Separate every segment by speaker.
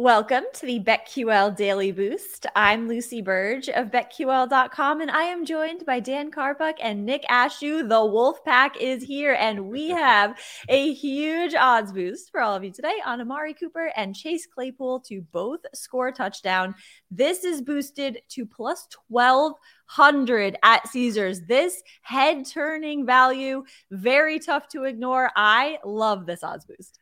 Speaker 1: Welcome to the BetQL Daily Boost. I'm Lucy Burdge of BetQL.com, and I am joined by Dan Karpuc and Nick Ashooh. The Wolf Pack is here, and we have a huge odds boost for all of you today on Amari Cooper and Chase Claypool to both score a touchdown. This is boosted to plus 1200 at Caesars. This head turning value, very tough to ignore. I love this odds boost.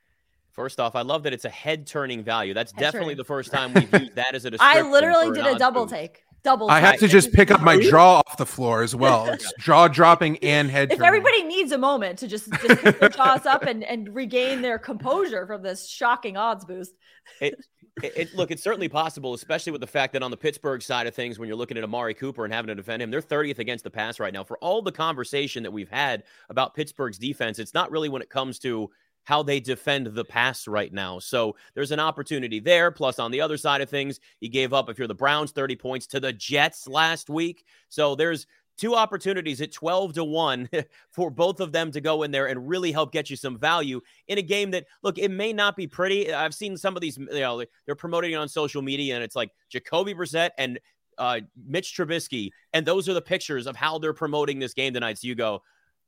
Speaker 2: First off, I love that it's a head turning value. That's head definitely turning. the first time we've used that as a description.
Speaker 1: I literally did a double take. Double.
Speaker 3: I have to just pick up my jaw off the floor as well. It's jaw dropping and head.
Speaker 1: Turning if everybody needs a moment to just, just pick their jaws up and, and regain their composure from this shocking odds boost.
Speaker 2: It, it, it, look, it's certainly possible, especially with the fact that on the Pittsburgh side of things, when you're looking at Amari Cooper and having to defend him, they're 30th against the pass right now. For all the conversation that we've had about Pittsburgh's defense, it's not really when it comes to how they defend the pass right now. So there's an opportunity there. Plus, on the other side of things, he gave up, if you're the Browns, 30 points to the Jets last week. So there's two opportunities at 12 to 1 for both of them to go in there and really help get you some value in a game that look it may not be pretty i've seen some of these you know they're promoting it on social media and it's like jacoby brissett and uh, mitch trubisky and those are the pictures of how they're promoting this game tonight so you go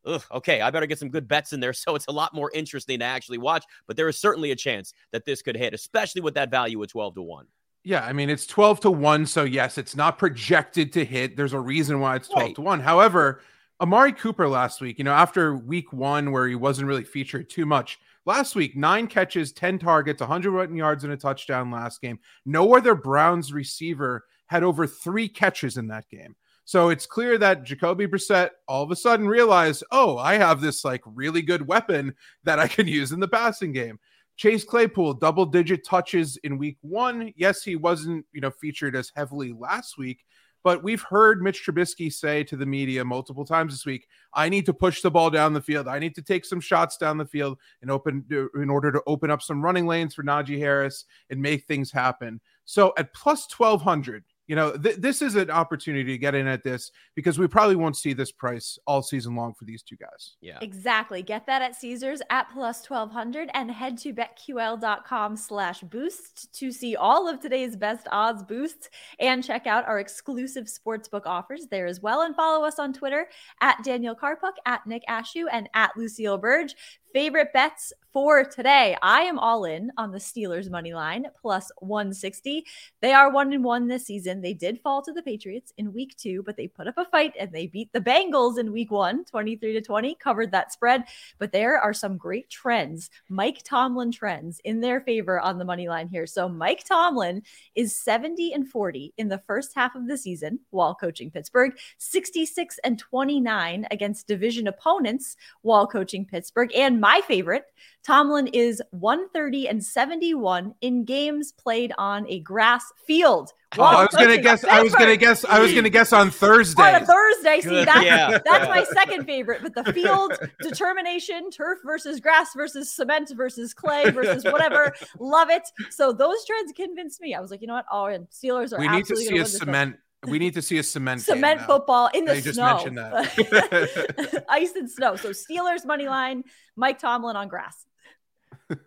Speaker 2: Ugh, okay, I better get some good bets in there. So it's a lot more interesting to actually watch. But there is certainly a chance that this could hit, especially with that value at 12 to 1.
Speaker 3: Yeah, I mean, it's 12 to 1. So, yes, it's not projected to hit. There's a reason why it's 12 right. to 1. However, Amari Cooper last week, you know, after week one, where he wasn't really featured too much, last week, nine catches, 10 targets, 100 yards, and a touchdown last game. No other Browns receiver had over three catches in that game. So it's clear that Jacoby Brissett all of a sudden realized, oh, I have this like really good weapon that I can use in the passing game. Chase Claypool, double digit touches in week one. Yes, he wasn't, you know, featured as heavily last week, but we've heard Mitch Trubisky say to the media multiple times this week, I need to push the ball down the field. I need to take some shots down the field and open uh, in order to open up some running lanes for Najee Harris and make things happen. So at plus 1200, you know, th- this is an opportunity to get in at this because we probably won't see this price all season long for these two guys.
Speaker 1: Yeah. Exactly. Get that at Caesars at plus 1200 and head to betql.com slash boost to see all of today's best odds boosts and check out our exclusive sportsbook offers there as well. And follow us on Twitter at Daniel Karpuc, at Nick Ashooh, and at Lucille Burdge favorite bets for today. I am all in on the Steelers money line plus 160. They are one and one this season. They did fall to the Patriots in week two, but they put up a fight and they beat the Bengals in week one, 23 to 20, covered that spread. But there are some great trends, Mike Tomlin trends in their favor on the money line here. So Mike Tomlin is 70 and 40 in the first half of the season while coaching Pittsburgh, 66 and 29 against division opponents while coaching Pittsburgh, and my favorite, Tomlin is 130 and 71 in games played on a grass field.
Speaker 3: Oh, I was gonna guess. I was gonna guess. I was gonna guess on Thursday.
Speaker 1: On a Thursday, see that's yeah, that's my second favorite. But the field determination, turf versus grass versus cement versus clay versus whatever, love it. So those trends convinced me. I was like, you know what? Oh, and Steelers are.
Speaker 3: We need
Speaker 1: to
Speaker 3: see a cement. We need to see a cement
Speaker 1: cement football in the they snow. Just mentioned that. Ice and snow. So Steelers money line, Mike Tomlin on grass.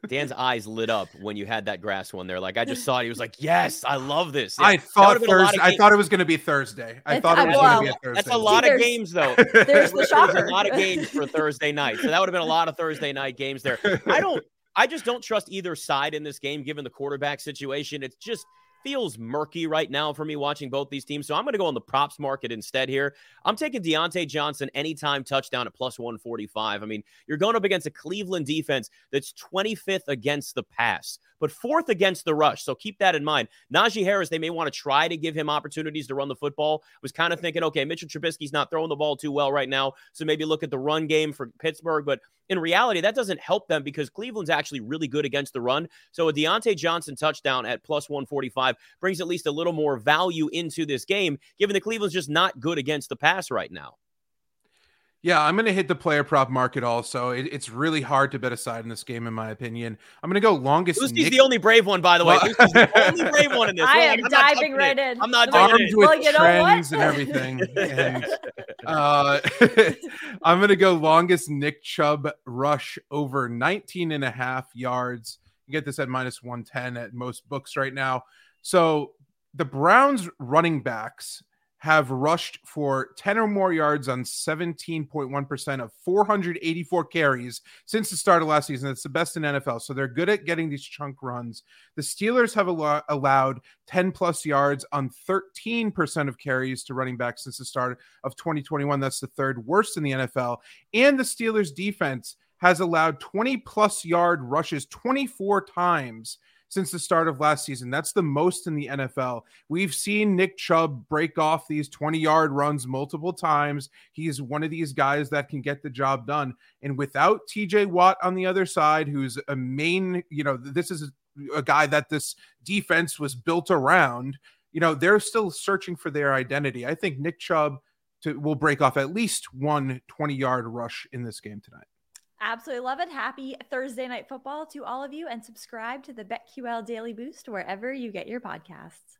Speaker 2: Dan's eyes lit up when you had that grass one there. Like I just saw it. He was like, "Yes, I love this."
Speaker 3: Yeah, I thought Thursday. I thought it was going to be Thursday. I it's, thought it was well, going to be a Thursday.
Speaker 2: That's a lot of games, though. There's the shocker. There's a lot of games for Thursday night, so that would have been a lot of Thursday night games there. I don't. I just don't trust either side in this game, given the quarterback situation. It's just feels murky right now for me watching both these teams. So I'm going to go on the props market instead here. I'm taking Diontae Johnson anytime touchdown at plus 145. I mean, you're going up against a Cleveland defense that's 25th against the pass, but fourth against the rush. So keep that in mind. Najee Harris, they may want to try to give him opportunities to run the football. Was kind of thinking, okay, Mitchell Trubisky's not throwing the ball too well right now. So maybe look at the run game for Pittsburgh. But in reality, that doesn't help them because Cleveland's actually really good against the run. So a Diontae Johnson touchdown at plus 145 brings at least a little more value into this game, given that Cleveland's just not good against the pass right now.
Speaker 3: Yeah, I'm going to hit the player prop market also. It, it's really hard to bet aside in this game, in my opinion. I'm going to go longest.
Speaker 2: Lucy's Nick- the only brave one, by the way. Lucy's the only brave one in this.
Speaker 1: I am like, diving right
Speaker 2: it.
Speaker 1: in.
Speaker 2: I'm not
Speaker 3: armed
Speaker 2: it.
Speaker 3: with well, trends and everything. and uh, I'm going to go longest Nick Chubb rush over 19 and a half yards. You get this at minus 110 at most books right now. So the Browns running backs have rushed for 10 or more yards on 17.1% of 484 carries since the start of last season. That's the best in NFL. So they're good at getting these chunk runs. The Steelers have al- allowed 10 plus yards on 13% of carries to running backs since the start of 2021. That's the third worst in the NFL. And the Steelers defense has allowed 20 plus yard rushes 24 times since the start of last season. That's the most in the NFL. We've seen Nick Chubb break off these 20 yard runs multiple times. He's one of these guys that can get the job done. And without TJ Watt on the other side, who's a main, you know, this is a guy that this defense was built around, you know, they're still searching for their identity. I think Nick Chubb to, will break off at least one 20 yard rush in this game tonight.
Speaker 1: Absolutely love it. Happy Thursday night football to all of you and subscribe to the BetQL Daily Boost wherever you get your podcasts.